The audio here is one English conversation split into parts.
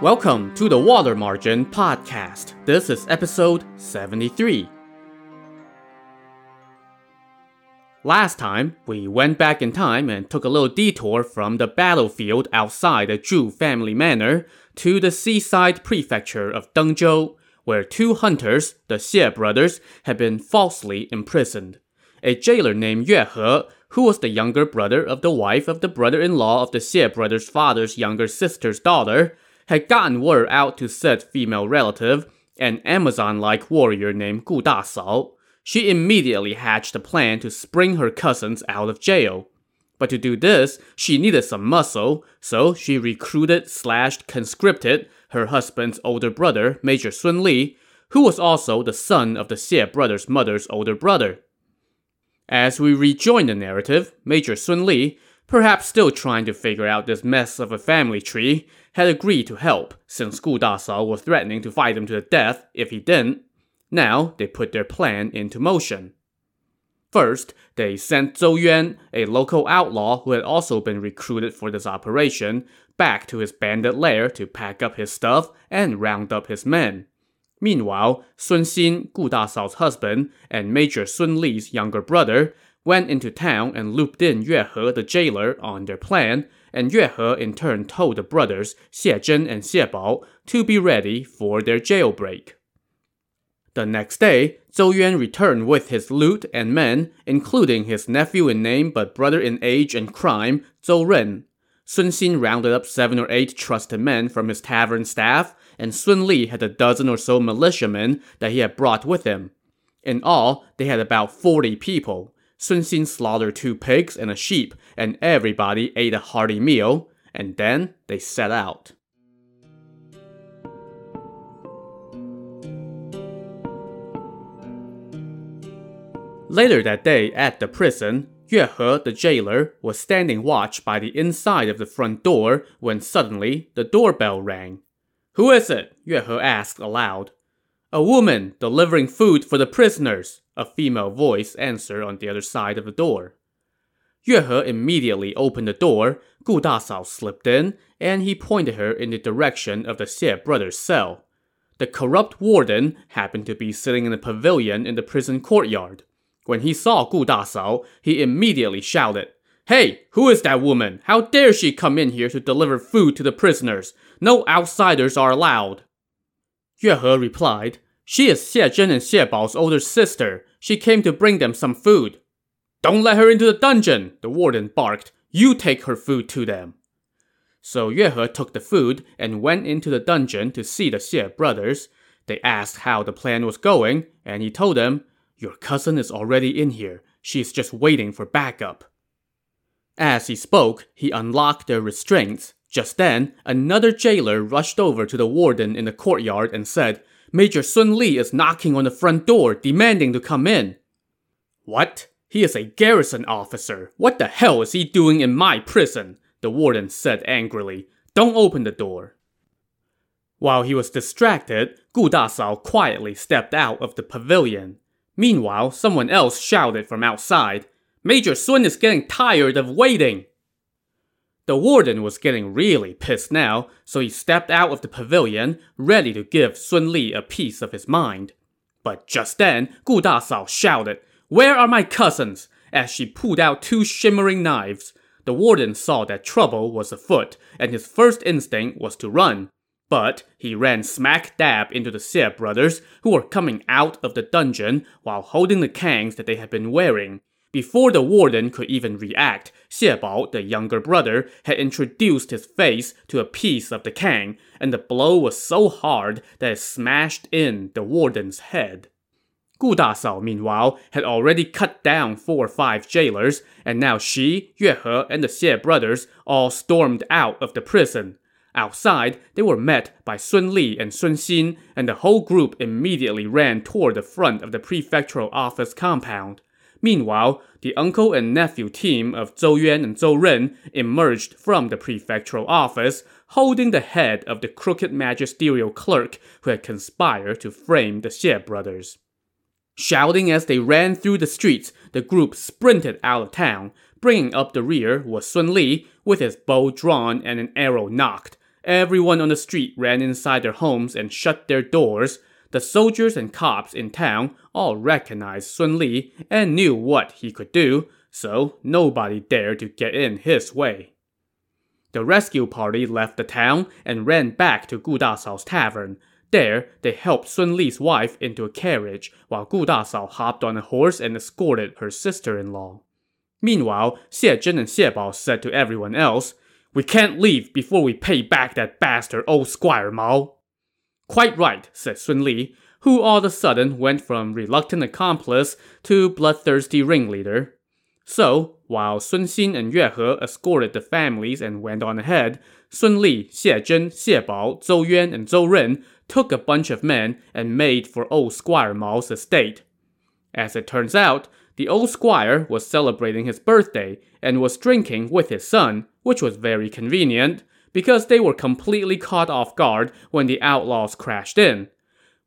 Welcome to the Water Margin Podcast. This is episode 73. Last time, we went back in time and took a little detour from the battlefield outside the Zhu family manor to the seaside prefecture of Dengzhou, where two hunters, the Xie brothers, had been falsely imprisoned. A jailer named Yue He, who was the younger brother of the wife of the brother-in-law of the Xie brothers' father's younger sister's daughter, had gotten word out to said female relative, an Amazon-like warrior named Gu Dasao. She immediately hatched a plan to spring her cousins out of jail. But to do this, she needed some muscle, so she recruited slash conscripted her husband's older brother, Major Sun Li, who was also the son of the Xie brothers' mother's older brother. As we rejoin the narrative, Major Sun Li, perhaps still trying to figure out this mess of a family tree, had agreed to help, since Gu Dasao was threatening to fight him to the death if he didn't. Now they put their plan into motion. First, they sent Zhou Yuan, a local outlaw who had also been recruited for this operation, back to his bandit lair to pack up his stuff and round up his men. Meanwhile, Sun Xin, Gu Dasao's husband, and Major Sun Li's younger brother went into town and looped in Yue He the jailer on their plan, and Yue He in turn told the brothers Xie Zhen and Xie Bao to be ready for their jailbreak. The next day, Zhou Yuan returned with his loot and men, including his nephew in name but brother in age and crime, Zhou Ren. Sun Xin rounded up seven or eight trusted men from his tavern staff, and Sun Li had a dozen or so militiamen that he had brought with him. In all, they had about 40 people. Sun Xin slaughtered two pigs and a sheep, and everybody ate a hearty meal, and then they set out. Later that day at the prison, Yue He, the jailer, was standing watch by the inside of the front door when suddenly the doorbell rang. Who is it? Yue He asked aloud. A woman delivering food for the prisoners, a female voice answered on the other side of the door. Yue He immediately opened the door, Gu Dasao slipped in, and he pointed her in the direction of the Xie brothers' cell. The corrupt warden happened to be sitting in a pavilion in the prison courtyard. When he saw Gu Dasao, he immediately shouted, Hey, who is that woman? How dare she come in here to deliver food to the prisoners? No outsiders are allowed. Yue He replied, She is Xie Zhen and Xie Bao's older sister. She came to bring them some food. Don't let her into the dungeon, the warden barked. You take her food to them. So Yue He took the food and went into the dungeon to see the Xie brothers. They asked how the plan was going, and he told them, your cousin is already in here. She's just waiting for backup. As he spoke, he unlocked their restraints. Just then, another jailer rushed over to the warden in the courtyard and said, Major Sun Li is knocking on the front door, demanding to come in. What? He is a garrison officer. What the hell is he doing in my prison? The warden said angrily. Don't open the door. While he was distracted, Gu Dasao quietly stepped out of the pavilion. Meanwhile, someone else shouted from outside, Major Sun is getting tired of waiting. The warden was getting really pissed now, so he stepped out of the pavilion, ready to give Sun Li a piece of his mind. But just then, Gu Dasao shouted, Where are my cousins? as she pulled out two shimmering knives. The warden saw that trouble was afoot, and his first instinct was to run. But he ran smack dab into the Xie brothers, who were coming out of the dungeon while holding the kangs that they had been wearing. Before the warden could even react, Xie Bao, the younger brother, had introduced his face to a piece of the kang, and the blow was so hard that it smashed in the warden's head. Gu Dasao, meanwhile, had already cut down four or five jailers, and now she, Yue He, and the Xie brothers all stormed out of the prison. Outside, they were met by Sun Li and Sun Xin, and the whole group immediately ran toward the front of the prefectural office compound. Meanwhile, the uncle and nephew team of Zhou Yuan and Zhou Ren emerged from the prefectural office, holding the head of the crooked magisterial clerk who had conspired to frame the Xie brothers. Shouting as they ran through the streets, the group sprinted out of town. Bringing up the rear was Sun Li, with his bow drawn and an arrow nocked. everyone on the street ran inside their homes and shut their doors. The soldiers and cops in town all recognized Sun Li and knew what he could do, so nobody dared to get in his way. The rescue party left the town and ran back to Gu Dasao's tavern. There, they helped Sun Li's wife into a carriage, while Gu Dasao hopped on a horse and escorted her sister-in-law. Meanwhile, Xie Zhen and Xie Bao said to everyone else, We can't leave before we pay back that bastard old Squire Mao. Quite right, said Sun Li, who all of a sudden went from reluctant accomplice to bloodthirsty ringleader. So, while Sun Xin and Yue He escorted the families and went on ahead, Sun Li, Xie Zhen, Xie Bao, Zhou Yuan, and Zhou Ren took a bunch of men and made for old Squire Mao's estate. As it turns out, the old squire was celebrating his birthday and was drinking with his son, which was very convenient, because they were completely caught off guard when the outlaws crashed in.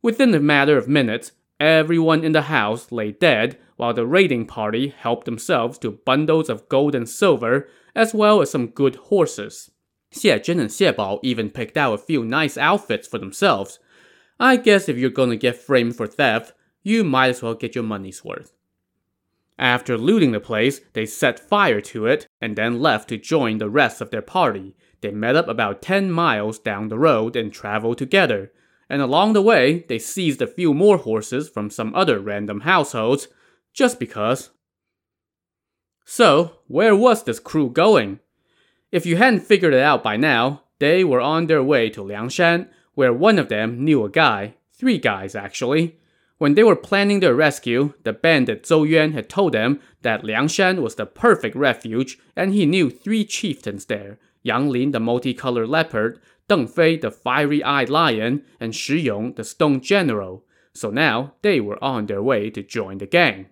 Within a matter of minutes, everyone in the house lay dead, while the raiding party helped themselves to bundles of gold and silver, as well as some good horses. Xie Zhen and Xie Bao even picked out a few nice outfits for themselves. I guess if you're gonna get framed for theft, you might as well get your money's worth. After looting the place, they set fire to it and then left to join the rest of their party. They met up about 10 miles down the road and traveled together. And along the way, they seized a few more horses from some other random households, just because. So, where was this crew going? If you hadn't figured it out by now, they were on their way to Liangshan, where one of them knew a guy, three guys actually, when they were planning their rescue, the bandit Zhou Yuan had told them that Liangshan was the perfect refuge, and he knew three chieftains there Yang Lin, the multicolored leopard, Deng Fei, the fiery eyed lion, and Shi Yong, the stone general. So now they were on their way to join the gang.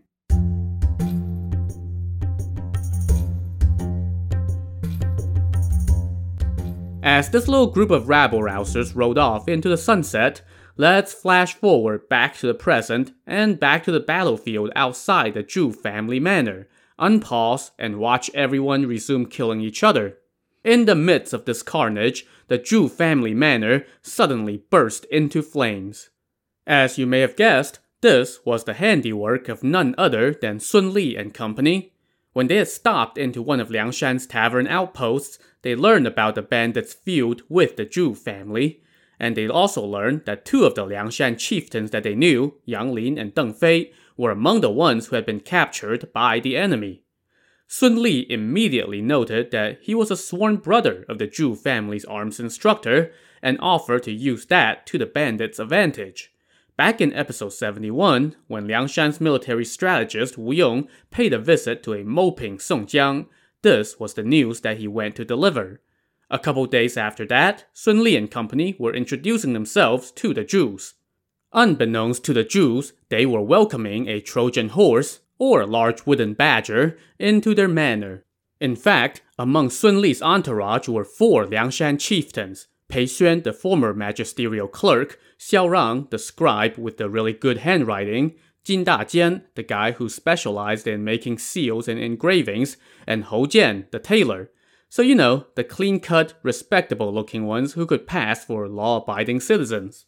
As this little group of rabble rousers rode off into the sunset, Let's flash forward back to the present and back to the battlefield outside the Zhu family manor. Unpause and watch everyone resume killing each other. In the midst of this carnage, the Zhu family manor suddenly burst into flames. As you may have guessed, this was the handiwork of none other than Sun Li and company. When they had stopped into one of Liangshan's tavern outposts, they learned about the bandits' feud with the Zhu family and they also learned that two of the Liangshan chieftains that they knew, Yang Lin and Deng Fei, were among the ones who had been captured by the enemy. Sun Li immediately noted that he was a sworn brother of the Zhu family's arms instructor and offered to use that to the bandits' advantage. Back in episode 71, when Liangshan's military strategist Wu Yong paid a visit to a moping Song Jiang, this was the news that he went to deliver. A couple days after that, Sun Li and company were introducing themselves to the Zhus. Unbeknownst to the Zhus, they were welcoming a Trojan horse, or large wooden badger, into their manor. In fact, among Sun Li's entourage were four Liangshan chieftains, Pei Xuan, the former magisterial clerk, Xiao Rang, the scribe with the really good handwriting, Jin Dajian, the guy who specialized in making seals and engravings, and Hou Jian, the tailor. So, you know, the clean cut, respectable looking ones who could pass for law abiding citizens.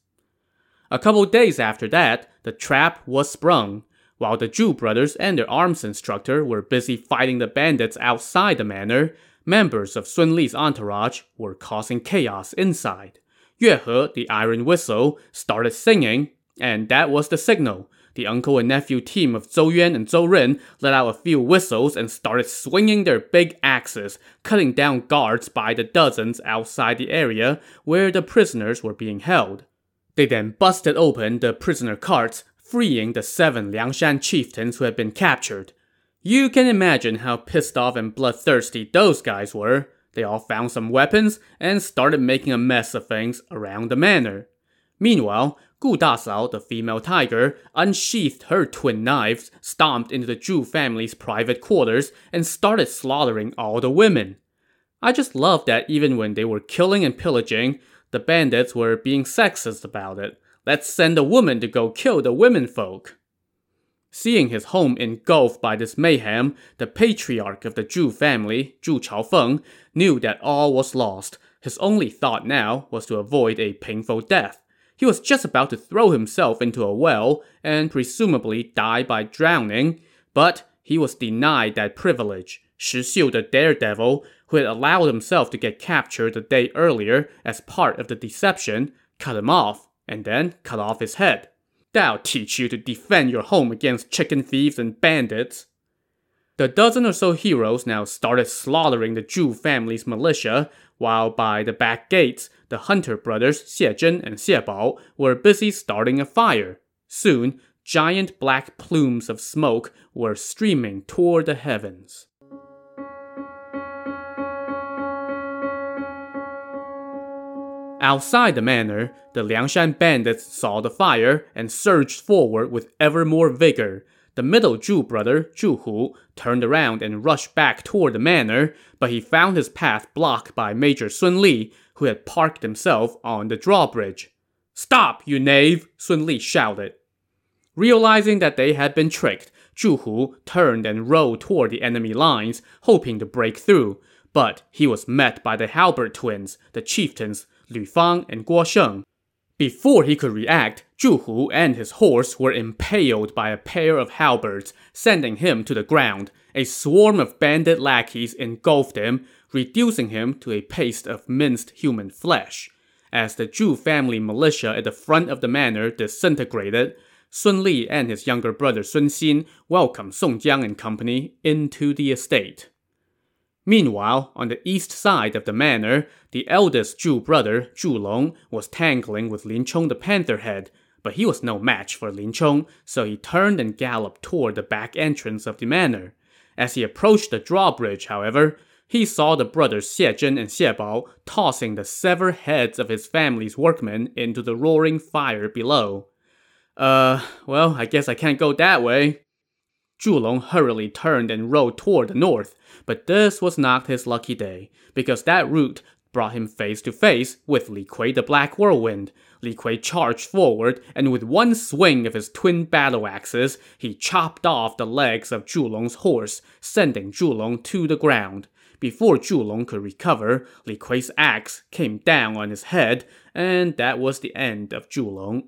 A couple days after that, the trap was sprung. While the Zhu brothers and their arms instructor were busy fighting the bandits outside the manor, members of Sun Li's entourage were causing chaos inside. Yue He, the Iron Whistle, started singing, and that was the signal. The uncle and nephew team of Zhou Yuan and Zhou Ren let out a few whistles and started swinging their big axes, cutting down guards by the dozens outside the area where the prisoners were being held. They then busted open the prisoner carts, freeing the seven Liangshan chieftains who had been captured. You can imagine how pissed off and bloodthirsty those guys were. They all found some weapons and started making a mess of things around the manor. Meanwhile, Gu Dasao, the female tiger, unsheathed her twin knives, stomped into the Zhu family's private quarters, and started slaughtering all the women. I just love that even when they were killing and pillaging, the bandits were being sexist about it. Let's send a woman to go kill the women folk. Seeing his home engulfed by this mayhem, the patriarch of the Zhu family, Zhu Chaofeng, knew that all was lost, His only thought now was to avoid a painful death. He was just about to throw himself into a well and presumably die by drowning, but he was denied that privilege. Shi Xiu the daredevil, who had allowed himself to get captured the day earlier as part of the deception, cut him off and then cut off his head. That'll teach you to defend your home against chicken thieves and bandits. The dozen or so heroes now started slaughtering the Zhu family's militia, while by the back gates, the Hunter brothers Xie Zhen and Xie Bao were busy starting a fire. Soon, giant black plumes of smoke were streaming toward the heavens. Outside the manor, the Liangshan bandits saw the fire and surged forward with ever more vigor. The middle Zhu brother, Zhu Hu, turned around and rushed back toward the manor, but he found his path blocked by Major Sun Li, who had parked himself on the drawbridge. Stop, you knave! Sun Li shouted. Realizing that they had been tricked, Zhu Hu turned and rode toward the enemy lines, hoping to break through. But he was met by the Halberd twins, the chieftains Lu Fang and Guo Sheng. Before he could react, Zhu Hu and his horse were impaled by a pair of halberds, sending him to the ground. A swarm of bandit lackeys engulfed him, reducing him to a paste of minced human flesh. As the Zhu family militia at the front of the manor disintegrated, Sun Li and his younger brother Sun Xin welcomed Song Jiang and company into the estate. Meanwhile, on the east side of the manor, the eldest Zhu brother, Zhu Long, was tangling with Lin Chong the Pantherhead, but he was no match for Lin Chong, so he turned and galloped toward the back entrance of the manor. As he approached the drawbridge, however, he saw the brothers Xie Zhen and Xie Bao tossing the severed heads of his family's workmen into the roaring fire below. Uh, well, I guess I can't go that way. Zhu Long hurriedly turned and rode toward the north, but this was not his lucky day, because that route brought him face to face with Li Kui the Black Whirlwind. Li Kui charged forward, and with one swing of his twin battle axes, he chopped off the legs of Zhulong's horse, sending Zhulong to the ground. Before Zhulong could recover, Li Kui's axe came down on his head, and that was the end of Zhulong.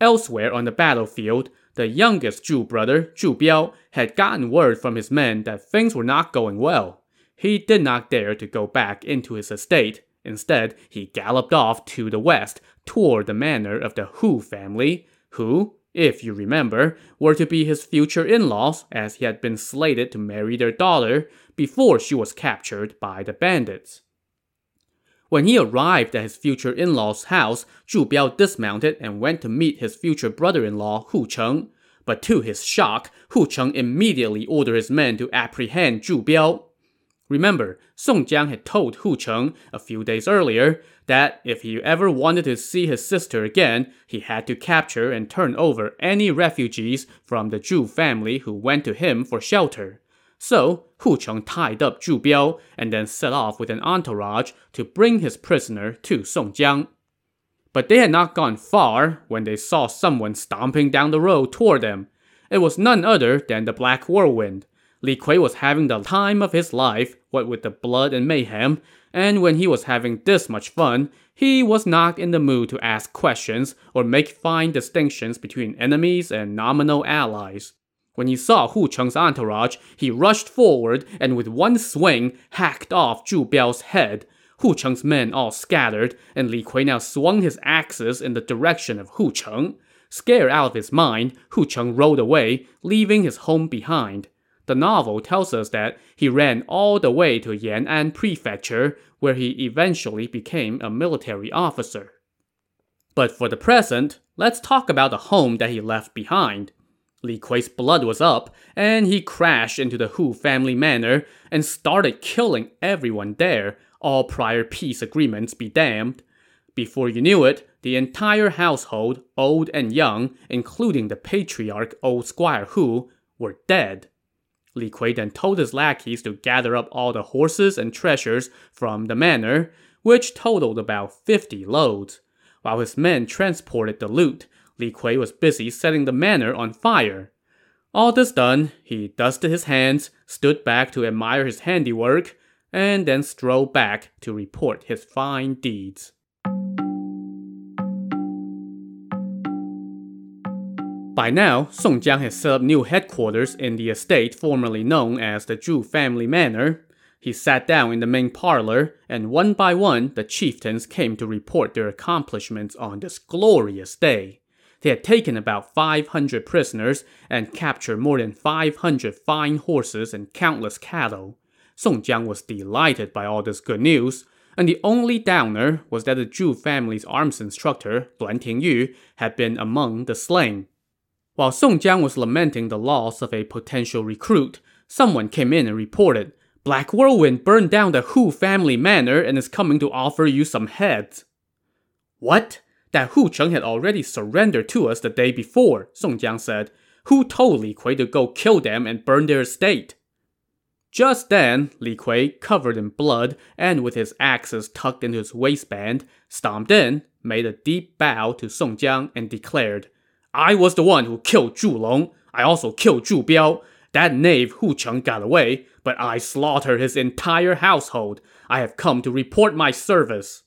Elsewhere on the battlefield, the youngest Zhu brother, Zhu Biao, had gotten word from his men that things were not going well. He did not dare to go back into his estate. Instead, he galloped off to the west, toward the manor of the Hu family, who, if you remember, were to be his future in-laws as he had been slated to marry their daughter before she was captured by the bandits. When he arrived at his future in-law's house, Zhu Biao dismounted and went to meet his future brother-in-law, Hu Cheng. But to his shock, Hu Cheng immediately ordered his men to apprehend Zhu Biao. Remember, Song Jiang had told Hu Cheng a few days earlier that if he ever wanted to see his sister again, he had to capture and turn over any refugees from the Zhu family who went to him for shelter. So, Hu Cheng tied up Zhu Biao and then set off with an entourage to bring his prisoner to Song Jiang. But they had not gone far when they saw someone stomping down the road toward them. It was none other than the Black Whirlwind. Li Kui was having the time of his life, what with the blood and mayhem, and when he was having this much fun, he was not in the mood to ask questions or make fine distinctions between enemies and nominal allies. When he saw Hu Cheng's entourage, he rushed forward and with one swing hacked off Zhu Biao's head. Hu Cheng's men all scattered, and Li Kui now swung his axes in the direction of Hu Cheng. Scared out of his mind, Hu Cheng rode away, leaving his home behind. The novel tells us that he ran all the way to Yan'an Prefecture, where he eventually became a military officer. But for the present, let's talk about the home that he left behind. Li Kui's blood was up, and he crashed into the Hu family manor and started killing everyone there, all prior peace agreements be damned. Before you knew it, the entire household, old and young, including the patriarch old Squire Hu, were dead. Li Kui then told his lackeys to gather up all the horses and treasures from the manor, which totaled about 50 loads. While his men transported the loot, Li Kui was busy setting the manor on fire. All this done, he dusted his hands, stood back to admire his handiwork, and then strolled back to report his fine deeds. By now, Song Jiang had set up new headquarters in the estate formerly known as the Zhu family manor. He sat down in the main parlor, and one by one, the chieftains came to report their accomplishments on this glorious day. They had taken about 500 prisoners and captured more than 500 fine horses and countless cattle. Song Jiang was delighted by all this good news, and the only downer was that the Zhu family's arms instructor, Luan Tingyu, had been among the slain. While Song Jiang was lamenting the loss of a potential recruit, someone came in and reported, Black Whirlwind burned down the Hu family manor and is coming to offer you some heads. What? That Hu Cheng had already surrendered to us the day before, Song Jiang said. Who told Li Kui to go kill them and burn their estate? Just then, Li Kui, covered in blood and with his axes tucked into his waistband, stomped in, made a deep bow to Song Jiang, and declared, I was the one who killed Zhu Long. I also killed Zhu Biao. That knave Hu Cheng got away, but I slaughtered his entire household. I have come to report my service.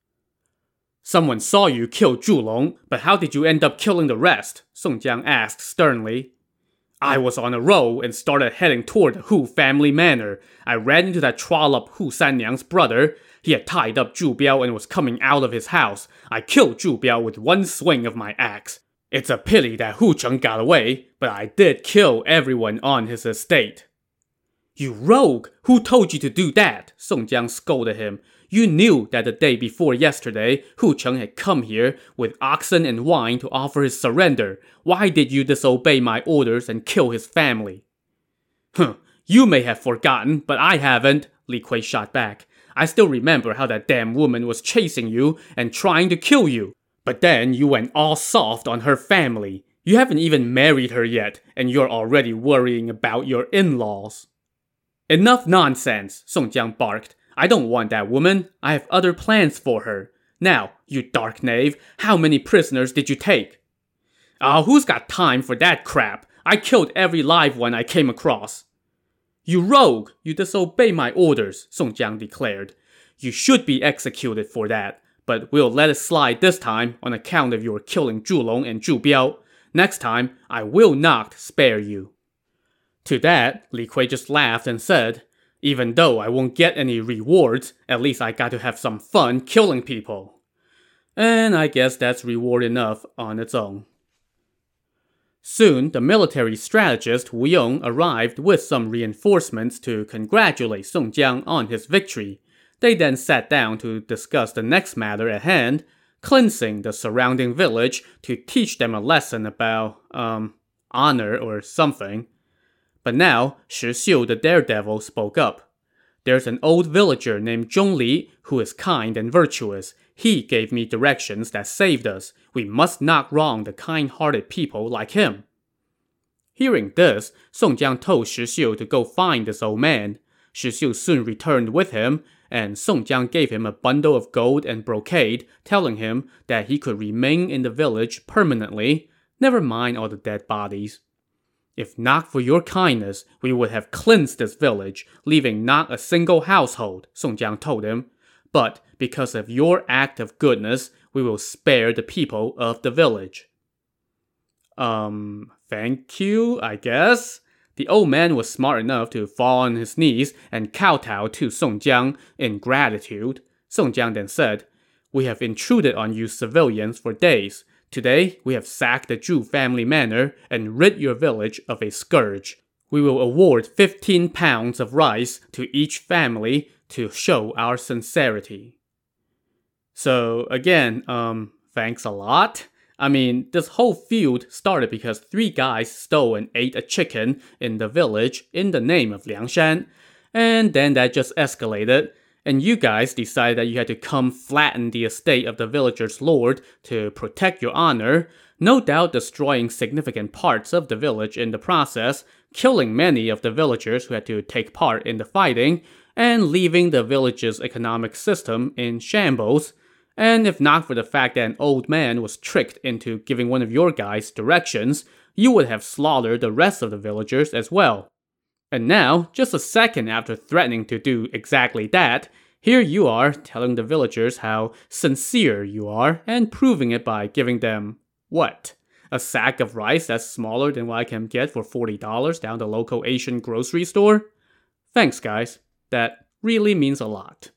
Someone saw you kill Zhu Long, but how did you end up killing the rest? Song Jiang asked sternly. I was on a roll and started heading toward the Hu family manor. I ran into that trollop Hu Sanniang's brother. He had tied up Zhu Biao and was coming out of his house. I killed Zhu Biao with one swing of my axe. It's a pity that Hu Cheng got away, but I did kill everyone on his estate. You rogue! Who told you to do that? Song Jiang scolded him. You knew that the day before yesterday, Hu Cheng had come here with oxen and wine to offer his surrender. Why did you disobey my orders and kill his family? Huh, you may have forgotten, but I haven't, Li Kui shot back. I still remember how that damn woman was chasing you and trying to kill you. But then you went all soft on her family. You haven't even married her yet, and you're already worrying about your in laws. Enough nonsense, Song Jiang barked. I don't want that woman. I have other plans for her. Now, you dark knave, how many prisoners did you take? Ah, who's got time for that crap? I killed every live one I came across. You rogue! You disobey my orders, Song Jiang declared. You should be executed for that but we'll let it slide this time on account of your killing Zhu Long and Zhu Biao. Next time, I will not spare you. To that, Li Kui just laughed and said, Even though I won't get any rewards, at least I got to have some fun killing people. And I guess that's reward enough on its own. Soon, the military strategist Wu Yong arrived with some reinforcements to congratulate Song Jiang on his victory, they then sat down to discuss the next matter at hand, cleansing the surrounding village to teach them a lesson about, um, honor or something. But now, Shi Xiu the daredevil spoke up. There's an old villager named Zhong Li who is kind and virtuous. He gave me directions that saved us. We must not wrong the kind-hearted people like him. Hearing this, Song Jiang told Shi Xiu to go find this old man. Shi Xiu soon returned with him, and Song Jiang gave him a bundle of gold and brocade, telling him that he could remain in the village permanently, never mind all the dead bodies. If not for your kindness, we would have cleansed this village, leaving not a single household, Song Jiang told him. But because of your act of goodness, we will spare the people of the village. Um, thank you, I guess. The old man was smart enough to fall on his knees and kowtow to Song Jiang in gratitude. Song Jiang then said, We have intruded on you civilians for days. Today, we have sacked the Zhu family manor and rid your village of a scourge. We will award 15 pounds of rice to each family to show our sincerity. So, again, um, thanks a lot. I mean, this whole feud started because three guys stole and ate a chicken in the village in the name of Liangshan, and then that just escalated, and you guys decided that you had to come flatten the estate of the villager's lord to protect your honor, no doubt destroying significant parts of the village in the process, killing many of the villagers who had to take part in the fighting, and leaving the village's economic system in shambles, and if not for the fact that an old man was tricked into giving one of your guys directions, you would have slaughtered the rest of the villagers as well. And now, just a second after threatening to do exactly that, here you are telling the villagers how sincere you are and proving it by giving them what? A sack of rice that's smaller than what I can get for $40 down the local Asian grocery store? Thanks, guys. That really means a lot.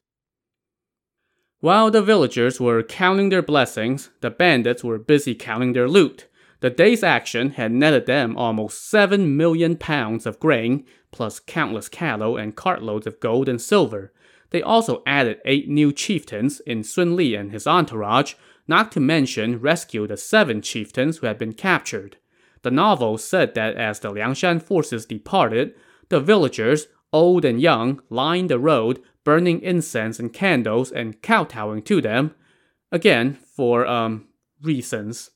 While the villagers were counting their blessings, the bandits were busy counting their loot. The day's action had netted them almost 7 million pounds of grain, plus countless cattle and cartloads of gold and silver. They also added eight new chieftains in Sun Li and his entourage, not to mention rescue the seven chieftains who had been captured. The novel said that as the Liangshan forces departed, the villagers, old and young, lined the road, burning incense and candles and kowtowing to them. Again, for, um, reasons.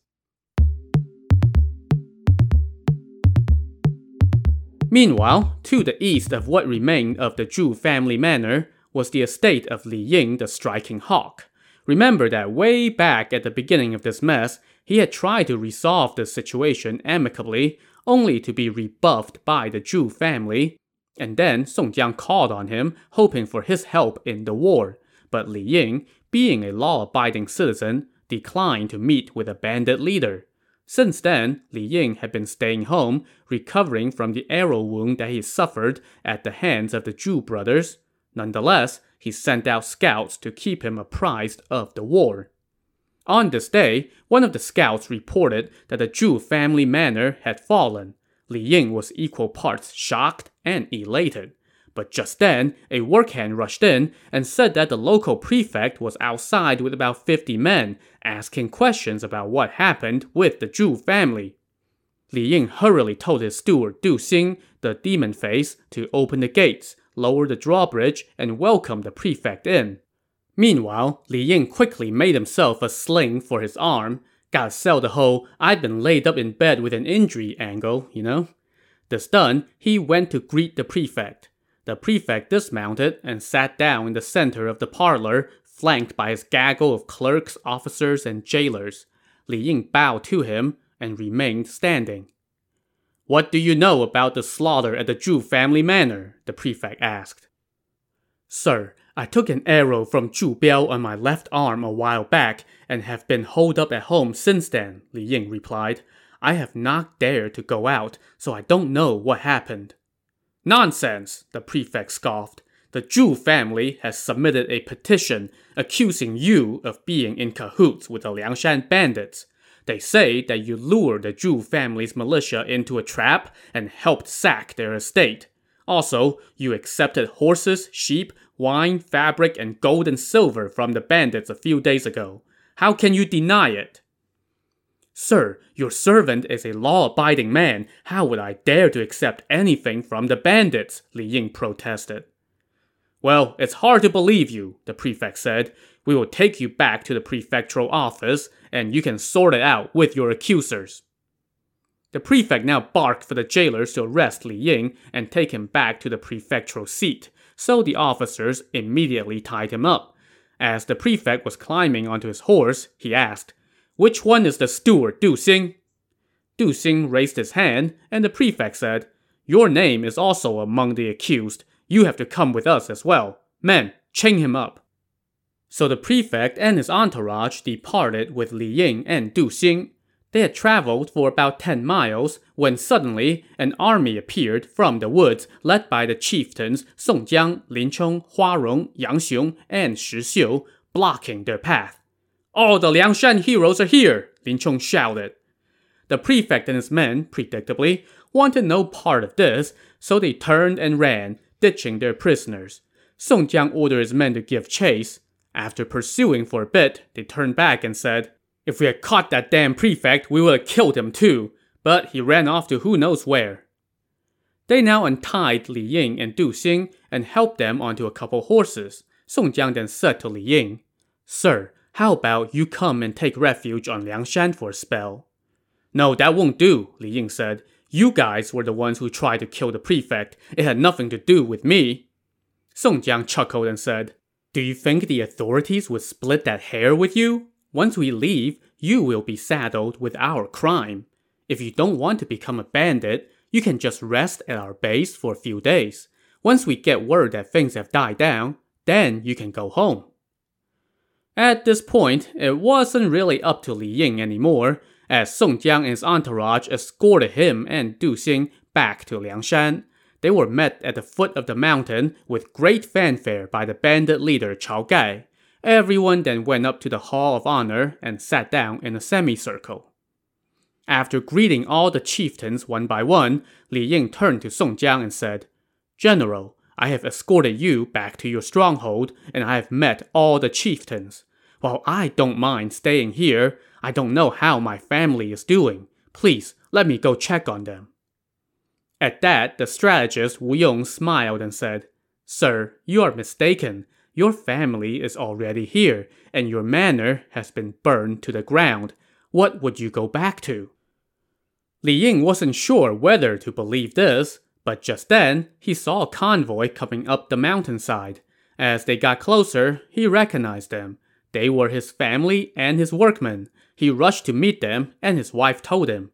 Meanwhile, to the east of what remained of the Zhu family manor was the estate of Li Ying the Striking Hawk. Remember that way back at the beginning of this mess, he had tried to resolve the situation amicably, only to be rebuffed by the Zhu family. And then Song Jiang called on him, hoping for his help in the war. But Li Ying, being a law abiding citizen, declined to meet with a bandit leader. Since then, Li Ying had been staying home, recovering from the arrow wound that he suffered at the hands of the Zhu brothers. Nonetheless, he sent out scouts to keep him apprised of the war. On this day, one of the scouts reported that the Zhu family manor had fallen. Li Ying was equal parts shocked and elated. But just then, a workhand rushed in and said that the local prefect was outside with about 50 men, asking questions about what happened with the Zhu family. Li Ying hurriedly told his steward Du Xing, the demon face, to open the gates, lower the drawbridge, and welcome the prefect in. Meanwhile, Li Ying quickly made himself a sling for his arm. Gotta sell the whole I've been laid up in bed with an injury angle, you know? This done, he went to greet the prefect. The prefect dismounted and sat down in the center of the parlor, flanked by his gaggle of clerks, officers, and jailers. Li Ying bowed to him and remained standing. What do you know about the slaughter at the Zhu family manor? the prefect asked. Sir, I took an arrow from Zhu Biao on my left arm a while back and have been holed up at home since then, Li Ying replied. I have not dared to go out, so I don't know what happened. Nonsense, the prefect scoffed. The Zhu family has submitted a petition accusing you of being in cahoots with the Liangshan bandits. They say that you lured the Zhu family's militia into a trap and helped sack their estate. Also, you accepted horses, sheep, wine, fabric, and gold and silver from the bandits a few days ago. How can you deny it? Sir, your servant is a law abiding man. How would I dare to accept anything from the bandits? Li Ying protested. Well, it's hard to believe you, the prefect said. We will take you back to the prefectural office, and you can sort it out with your accusers. The prefect now barked for the jailers to arrest Li Ying and take him back to the prefectural seat, so the officers immediately tied him up. As the prefect was climbing onto his horse, he asked, which one is the steward, Du Xing? Du Xing raised his hand, and the prefect said, Your name is also among the accused. You have to come with us as well. Men, chain him up. So the prefect and his entourage departed with Li Ying and Du Xing. They had traveled for about 10 miles when suddenly an army appeared from the woods led by the chieftains Song Jiang, Lin Chong, Hua Rong, Yang Xiong, and Shi Xiu, blocking their path. All the Liangshan heroes are here, Lin Chong shouted. The prefect and his men, predictably, wanted no part of this, so they turned and ran, ditching their prisoners. Song Jiang ordered his men to give chase. After pursuing for a bit, they turned back and said, If we had caught that damn prefect, we would have killed him too. But he ran off to who knows where. They now untied Li Ying and Du Xing and helped them onto a couple horses. Song Jiang then said to Li Ying, Sir, how about you come and take refuge on Liangshan for a spell? No, that won't do, Li Ying said. You guys were the ones who tried to kill the prefect. It had nothing to do with me. Song Jiang chuckled and said, Do you think the authorities would split that hair with you? Once we leave, you will be saddled with our crime. If you don't want to become a bandit, You can just rest at our base for a few days. Once we get word that things have died down, then you can go home. At this point, it wasn't really up to Li Ying anymore, as Song Jiang and his entourage escorted him and Du Xing back to Liangshan. They were met at the foot of the mountain with great fanfare by the bandit leader Chao Gai. Everyone then went up to the Hall of Honor and sat down in a semicircle. After greeting all the chieftains one by one, Li Ying turned to Song Jiang and said, General, I have escorted you back to your stronghold, and I have met all the chieftains. While I don't mind staying here, I don't know how my family is doing. Please, let me go check on them. At that, the strategist Wu Yong smiled and said, Sir, you are mistaken. Your family is already here, and your manor has been burned to the ground. What would you go back to? Li Ying wasn't sure whether to believe this, but just then, he saw a convoy coming up the mountainside. As they got closer, he recognized them. They were his family and his workmen. He rushed to meet them, and his wife told him,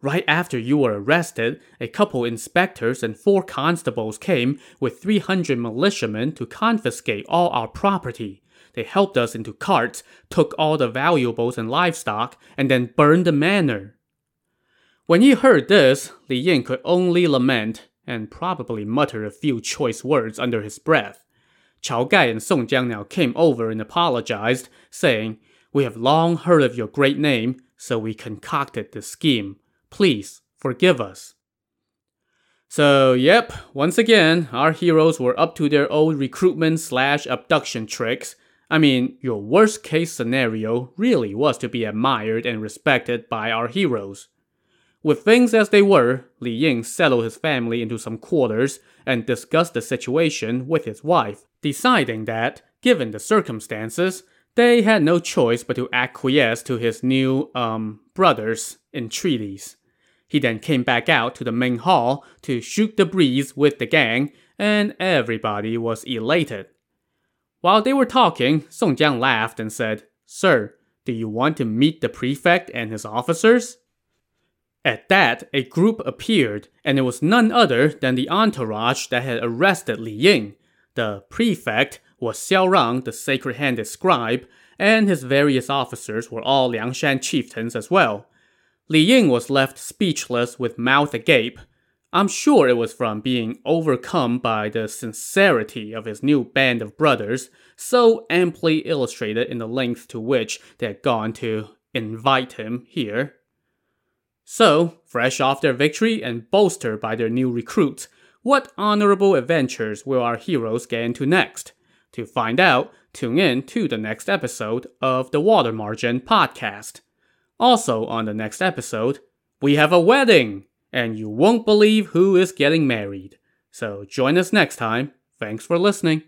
Right after you were arrested, a couple inspectors and four constables came with 300 militiamen to confiscate all our property. They helped us into carts, took all the valuables and livestock, and then burned the manor. When he heard this, Li Ying could only lament and probably mutter a few choice words under his breath. Chao Gai and Song Jiang now came over and apologized, saying, We have long heard of your great name, so we concocted this scheme. Please forgive us. So, yep, once again, our heroes were up to their old recruitment slash abduction tricks. I mean, your worst case scenario really was to be admired and respected by our heroes. With things as they were, Li Ying settled his family into some quarters and discussed the situation with his wife, deciding that, given the circumstances, they had no choice but to acquiesce to his new, um, brother's entreaties. He then came back out to the main hall to shoot the breeze with the gang, and everybody was elated. While they were talking, Song Jiang laughed and said, Sir, do you want to meet the prefect and his officers? At that, a group appeared, and it was none other than the entourage that had arrested Li Ying. The prefect was Xiao Rang, the sacred handed scribe, and his various officers were all Liangshan chieftains as well. Li Ying was left speechless with mouth agape. I'm sure it was from being overcome by the sincerity of his new band of brothers, so amply illustrated in the length to which they had gone to invite him here. So, fresh off their victory and bolstered by their new recruits, what honorable adventures will our heroes get into next? To find out, tune in to the next episode of the Water Margin podcast. Also, on the next episode, we have a wedding, and you won't believe who is getting married. So, join us next time. Thanks for listening.